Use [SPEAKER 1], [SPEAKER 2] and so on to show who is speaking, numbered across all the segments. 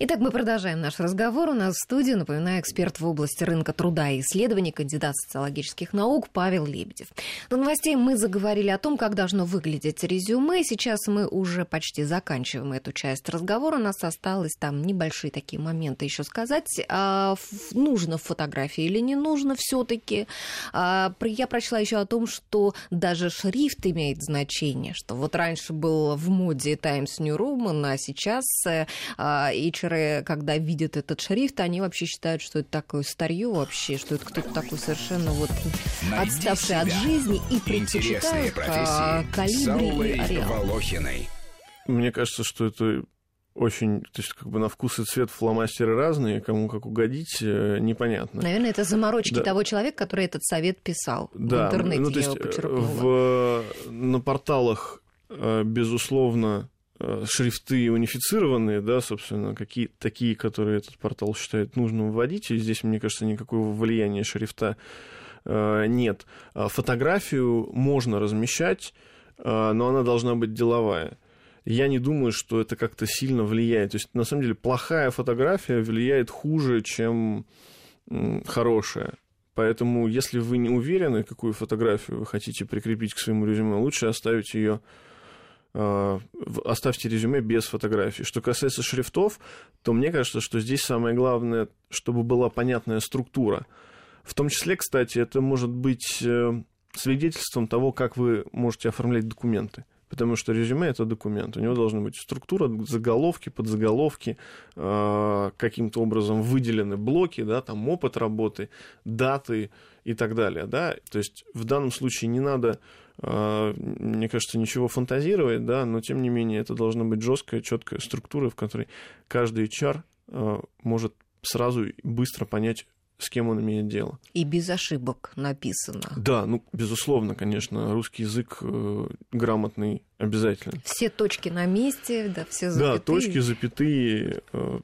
[SPEAKER 1] Итак, мы продолжаем наш разговор. У нас в студии, напоминаю, эксперт в области рынка труда и исследований, кандидат социологических наук Павел Лебедев. До новостей мы заговорили о том, как должно выглядеть резюме. Сейчас мы уже почти заканчиваем эту часть разговора. У нас осталось там небольшие такие моменты еще сказать. А, нужно фотографии или не нужно все-таки? А, я прочла еще о том, что даже шрифт имеет значение, что вот раньше был в моде Times New Roman, а сейчас а, HR хакеры, когда видят этот шрифт, они вообще считают, что это такое старье вообще, что это кто-то такой совершенно вот Найди отставший от жизни и предпочитают калибри и ареал.
[SPEAKER 2] Мне кажется, что это очень, то есть как бы на вкус и цвет фломастеры разные, кому как угодить, э, непонятно.
[SPEAKER 1] Наверное, это заморочки да. того человека, который этот совет писал да. в интернете, ну, то есть я его
[SPEAKER 2] в, на порталах, э, безусловно, Э, шрифты унифицированные, да, собственно, какие, такие, которые этот портал считает нужным вводить, и здесь, мне кажется, никакого влияния шрифта э, нет. А фотографию можно размещать, э, но она должна быть деловая. Я не думаю, что это как-то сильно влияет. То есть, на самом деле, плохая фотография влияет хуже, чем хорошая. Поэтому, если вы не уверены, какую фотографию вы хотите прикрепить к своему резюме, лучше оставить ее Э, оставьте резюме без фотографий. Что касается шрифтов, то мне кажется, что здесь самое главное, чтобы была понятная структура. В том числе, кстати, это может быть э, свидетельством того, как вы можете оформлять документы. Потому что резюме это документ. У него должна быть структура, заголовки, подзаголовки, э, каким-то образом выделены блоки, да, там опыт работы, даты и так далее. Да? То есть в данном случае не надо мне кажется, ничего фантазировать, да, но тем не менее это должна быть жесткая, четкая структура, в которой каждый HR а, может сразу быстро понять, с кем он имеет дело.
[SPEAKER 1] И без ошибок написано.
[SPEAKER 2] Да, ну, безусловно, конечно, русский язык э, грамотный обязательно.
[SPEAKER 1] Все точки на месте, да, все запятые.
[SPEAKER 2] Да, точки, запятые, э,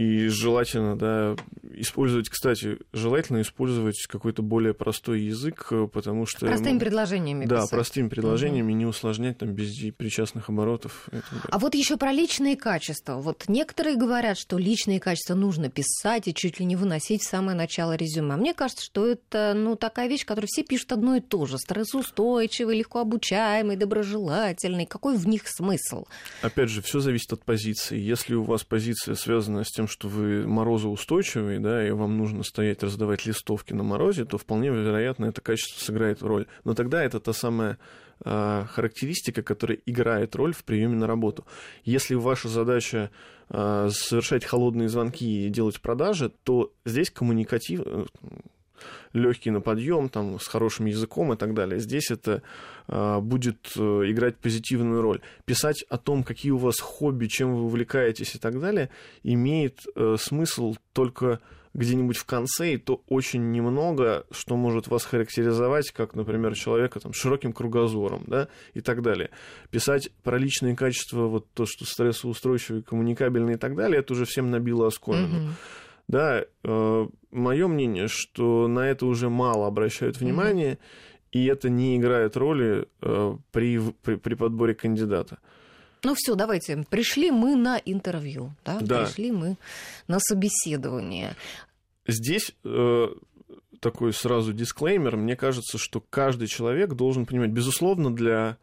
[SPEAKER 2] и желательно, да, использовать, кстати, желательно использовать какой-то более простой язык, э, потому что...
[SPEAKER 1] Простыми предложениями
[SPEAKER 2] Да, писать. простыми предложениями, угу. не усложнять там без причастных оборотов.
[SPEAKER 1] Это, да. А вот еще про личные качества. Вот некоторые говорят, что личные качества нужно писать и чуть ли не выносить в самое начало резюме. А мне кажется, что это, ну, такая вещь, которую все пишут одно и то же. Стрессоустойчивый, легко обучаемый, доброжелательный. Какой в них смысл?
[SPEAKER 2] Опять же, все зависит от позиции. Если у вас позиция связана с тем, что вы морозоустойчивый, да, и вам нужно стоять, раздавать листовки на морозе, то вполне вероятно это качество сыграет роль. Но тогда это та самая э, характеристика, которая играет роль в приеме на работу. Если ваша задача э, совершать холодные звонки и делать продажи, то здесь коммуникатив легкий на подъем, там, с хорошим языком и так далее. Здесь это э, будет э, играть позитивную роль. Писать о том, какие у вас хобби, чем вы увлекаетесь и так далее, имеет э, смысл только где-нибудь в конце, и то очень немного, что может вас характеризовать, как, например, человека там, широким кругозором, да, и так далее. Писать про личные качества, вот то, что стрессоустойчивый, коммуникабельный и так далее, это уже всем набило оскомину. Mm-hmm. Да, э, мое мнение, что на это уже мало обращают внимание, mm-hmm. и это не играет роли э, при, при, при подборе кандидата.
[SPEAKER 1] Ну все, давайте. Пришли мы на интервью, да? да. Пришли мы на собеседование.
[SPEAKER 2] Здесь э, такой сразу дисклеймер. Мне кажется, что каждый человек должен понимать, безусловно, для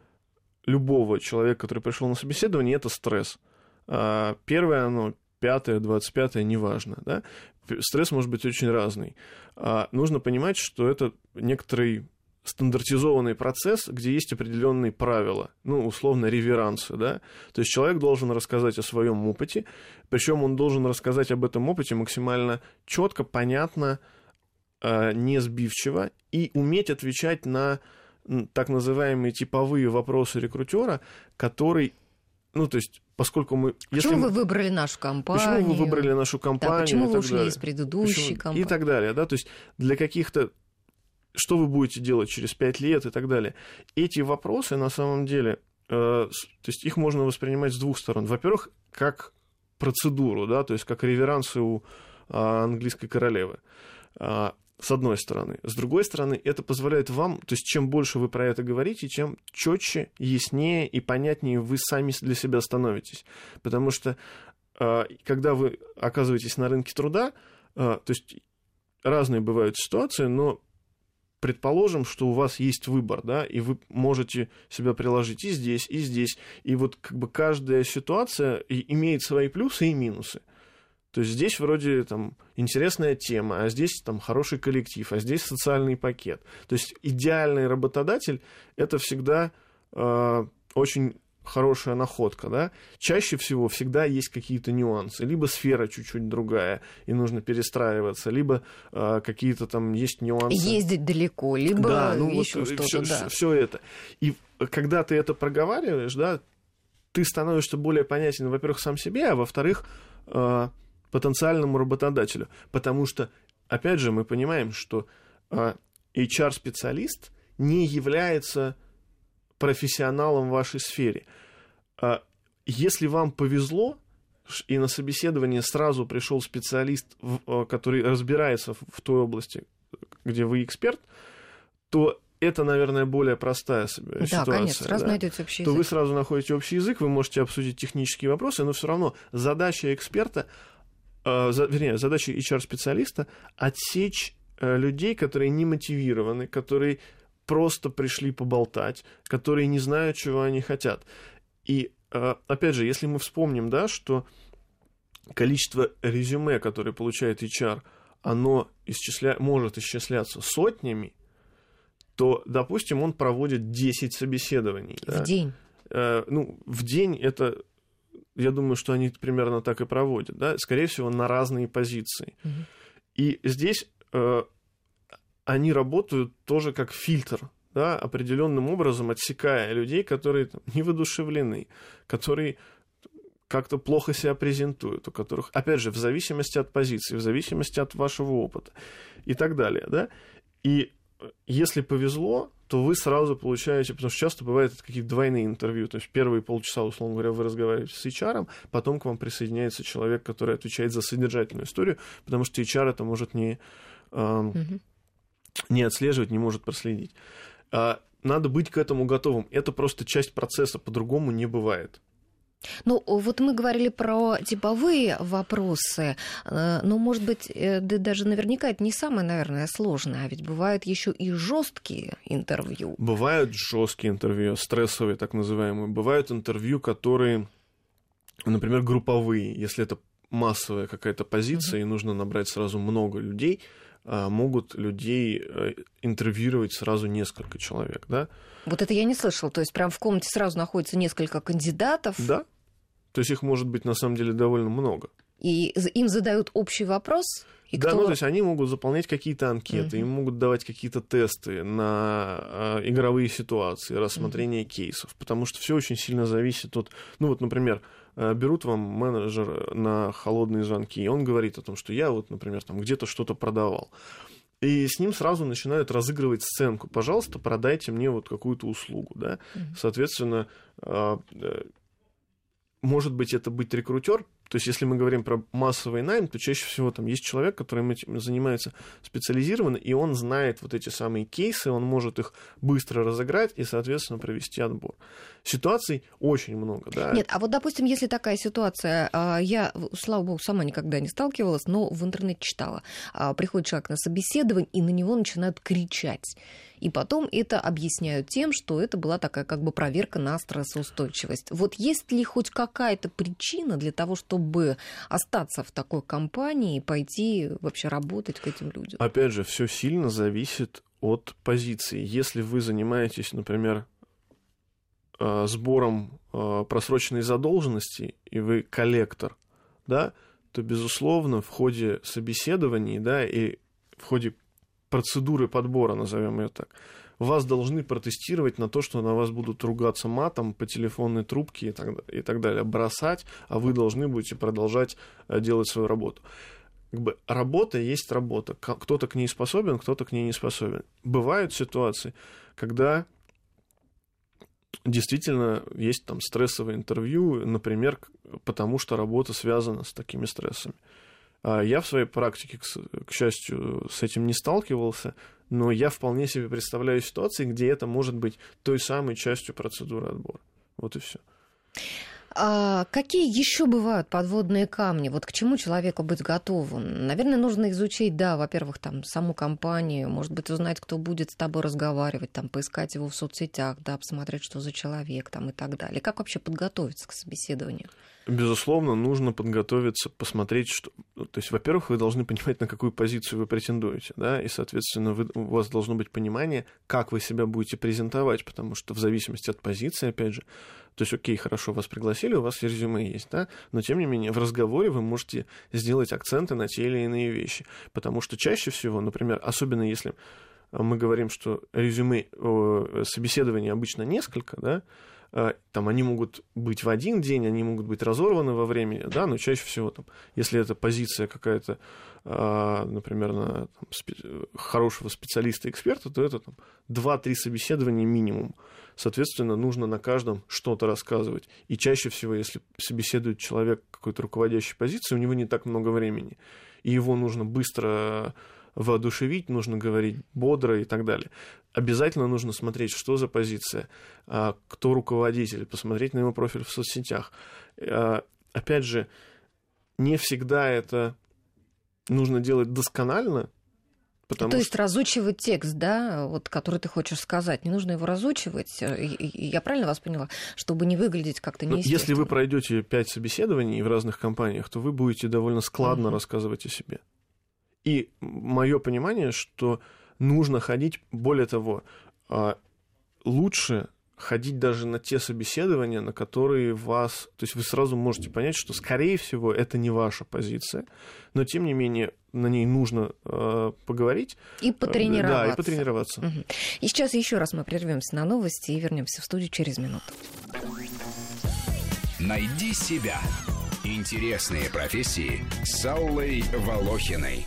[SPEAKER 2] любого человека, который пришел на собеседование, это стресс. А первое, оно пятое, двадцать пятое, неважно, да, стресс может быть очень разный. А нужно понимать, что это некоторый стандартизованный процесс, где есть определенные правила, ну, условно, реверансы, да, то есть человек должен рассказать о своем опыте, причем он должен рассказать об этом опыте максимально четко, понятно, а, не сбивчиво и уметь отвечать на так называемые типовые вопросы рекрутера, который ну, то есть, поскольку мы...
[SPEAKER 1] Почему если... вы выбрали нашу компанию?
[SPEAKER 2] Почему вы выбрали нашу компанию? Да,
[SPEAKER 1] почему вы ушли далее. из предыдущей почему... компании?
[SPEAKER 2] И так далее, да, то есть для каких-то... Что вы будете делать через пять лет и так далее. Эти вопросы, на самом деле, э, то есть их можно воспринимать с двух сторон. Во-первых, как процедуру, да, то есть как реверансы у э, английской королевы. С одной стороны. С другой стороны, это позволяет вам, то есть чем больше вы про это говорите, чем четче, яснее и понятнее вы сами для себя становитесь. Потому что а, когда вы оказываетесь на рынке труда, а, то есть разные бывают ситуации, но предположим, что у вас есть выбор, да, и вы можете себя приложить и здесь, и здесь, и вот как бы каждая ситуация имеет свои плюсы и минусы. То есть здесь вроде там интересная тема, а здесь там хороший коллектив, а здесь социальный пакет. То есть идеальный работодатель это всегда э, очень хорошая находка, да, чаще всего всегда есть какие-то нюансы. Либо сфера чуть-чуть другая, и нужно перестраиваться, либо э, какие-то там есть нюансы.
[SPEAKER 1] Ездить далеко, либо да, ну, еще вот, что-то,
[SPEAKER 2] все,
[SPEAKER 1] да.
[SPEAKER 2] Все это. И когда ты это проговариваешь, да, ты становишься более понятен, во-первых, сам себе, а во-вторых, э, потенциальному работодателю. Потому что, опять же, мы понимаем, что э, HR-специалист не является профессионалом в вашей сфере. А, если вам повезло, и на собеседование сразу пришел специалист, а, который разбирается в той области, где вы эксперт, то это, наверное, более простая да, ситуация.
[SPEAKER 1] Да, конечно, сразу да? найдете общий
[SPEAKER 2] язык. То вы сразу находите общий язык, вы можете обсудить технические вопросы, но все равно задача эксперта, э, вернее, задача HR-специалиста отсечь э, людей, которые не мотивированы, которые просто пришли поболтать, которые не знают, чего они хотят. И, э, опять же, если мы вспомним, да, что количество резюме, которые получает HR, оно исчисля... может исчисляться сотнями, то, допустим, он проводит 10 собеседований.
[SPEAKER 1] В да? день.
[SPEAKER 2] Э, ну, в день это, я думаю, что они примерно так и проводят, да, скорее всего, на разные позиции. Угу. И здесь э, они работают тоже как фильтр, да, определенным образом отсекая людей, которые там, не воодушевлены, которые как-то плохо себя презентуют, у которых, опять же, в зависимости от позиции, в зависимости от вашего опыта и так далее, да. И если повезло, то вы сразу получаете, потому что часто бывают какие-то двойные интервью, то есть первые полчаса, условно говоря, вы разговариваете с HR, потом к вам присоединяется человек, который отвечает за содержательную историю, потому что HR это может не... Mm-hmm не отслеживать, не может проследить. А, надо быть к этому готовым. Это просто часть процесса, по-другому не бывает.
[SPEAKER 1] Ну, вот мы говорили про типовые вопросы, э, но, может быть, э, да даже наверняка это не самое, наверное, сложное, а ведь бывают еще и жесткие интервью.
[SPEAKER 2] Бывают жесткие интервью, стрессовые так называемые. Бывают интервью, которые, например, групповые, если это массовая какая-то позиция, mm-hmm. и нужно набрать сразу много людей, могут людей э, интервьюировать сразу несколько человек, да?
[SPEAKER 1] Вот это я не слышал. То есть прям в комнате сразу находится несколько кандидатов?
[SPEAKER 2] Да. То есть их может быть на самом деле довольно много.
[SPEAKER 1] И им задают общий вопрос?
[SPEAKER 2] И да, кто... ну то есть они могут заполнять какие-то анкеты, uh-huh. им могут давать какие-то тесты на э, игровые ситуации, рассмотрение uh-huh. кейсов, потому что все очень сильно зависит от, ну вот, например, берут вам менеджер на холодные звонки, и он говорит о том, что я вот, например, там где-то что-то продавал. И с ним сразу начинают разыгрывать сценку. Пожалуйста, продайте мне вот какую-то услугу, да. Соответственно, э, э, может быть, это быть рекрутер, то есть, если мы говорим про массовый найм, то чаще всего там есть человек, который этим занимается специализированно, и он знает вот эти самые кейсы, он может их быстро разыграть и, соответственно, провести отбор. Ситуаций очень много, да.
[SPEAKER 1] Нет, а вот, допустим, если такая ситуация, а, я, слава богу, сама никогда не сталкивалась, но в интернете читала. А, приходит человек на собеседование, и на него начинают кричать. И потом это объясняют тем, что это была такая как бы проверка на стрессоустойчивость. Вот есть ли хоть какая-то причина для того, чтобы остаться в такой компании и пойти вообще работать к этим людям?
[SPEAKER 2] Опять же, все сильно зависит от позиции. Если вы занимаетесь, например, э, сбором э, просроченной задолженности, и вы коллектор, да, то, безусловно, в ходе собеседований, да, и в ходе процедуры подбора, назовем ее так, вас должны протестировать на то, что на вас будут ругаться матом по телефонной трубке и так, и так далее, бросать, а вы должны будете продолжать э, делать свою работу. Как бы работа есть работа. Кто-то к ней способен, кто-то к ней не способен. Бывают ситуации, когда действительно есть там стрессовое интервью, например, потому что работа связана с такими стрессами. А я в своей практике, к счастью, с этим не сталкивался, но я вполне себе представляю ситуации, где это может быть той самой частью процедуры отбора. Вот и все.
[SPEAKER 1] А какие еще бывают подводные камни? Вот к чему человеку быть готовым? Наверное, нужно изучить, да, во-первых, там саму компанию, может быть, узнать, кто будет с тобой разговаривать, там, поискать его в соцсетях, да, посмотреть, что за человек там и так далее. Как вообще подготовиться к собеседованию?
[SPEAKER 2] Безусловно, нужно подготовиться, посмотреть, что... Ну, то есть, во-первых, вы должны понимать, на какую позицию вы претендуете, да, и, соответственно, вы... у вас должно быть понимание, как вы себя будете презентовать, потому что в зависимости от позиции, опять же, то есть, окей, хорошо, вас пригласили, у вас резюме есть, да, но, тем не менее, в разговоре вы можете сделать акценты на те или иные вещи, потому что чаще всего, например, особенно если мы говорим, что резюме собеседования обычно несколько, да, там они могут быть в один день, они могут быть разорваны во времени, да, но чаще всего, там, если это позиция какая-то, э, например, на там, спе- хорошего специалиста-эксперта, то это там, 2-3 собеседования минимум. Соответственно, нужно на каждом что-то рассказывать. И чаще всего, если собеседует человек какой-то руководящей позиции, у него не так много времени. И его нужно быстро воодушевить, нужно говорить бодро и так далее. Обязательно нужно смотреть, что за позиция, а, кто руководитель, посмотреть на его профиль в соцсетях. А, опять же, не всегда это нужно делать досконально,
[SPEAKER 1] Потому То есть что... разучивать текст, да, вот, который ты хочешь сказать, не нужно его разучивать. Э, я правильно вас поняла, чтобы не выглядеть как-то ну, неестественно?
[SPEAKER 2] Если вы пройдете пять собеседований в разных компаниях, то вы будете довольно складно uh-huh. рассказывать о себе. И мое понимание, что нужно ходить, более того, а, лучше ходить даже на те собеседования, на которые вас... То есть вы сразу можете понять, что, скорее всего, это не ваша позиция, но, тем не менее, на ней нужно э, поговорить.
[SPEAKER 1] И потренироваться.
[SPEAKER 2] Да, и потренироваться. Угу.
[SPEAKER 1] И сейчас еще раз мы прервемся на новости и вернемся в студию через минуту.
[SPEAKER 3] Найди себя. Интересные профессии с Аллой Волохиной.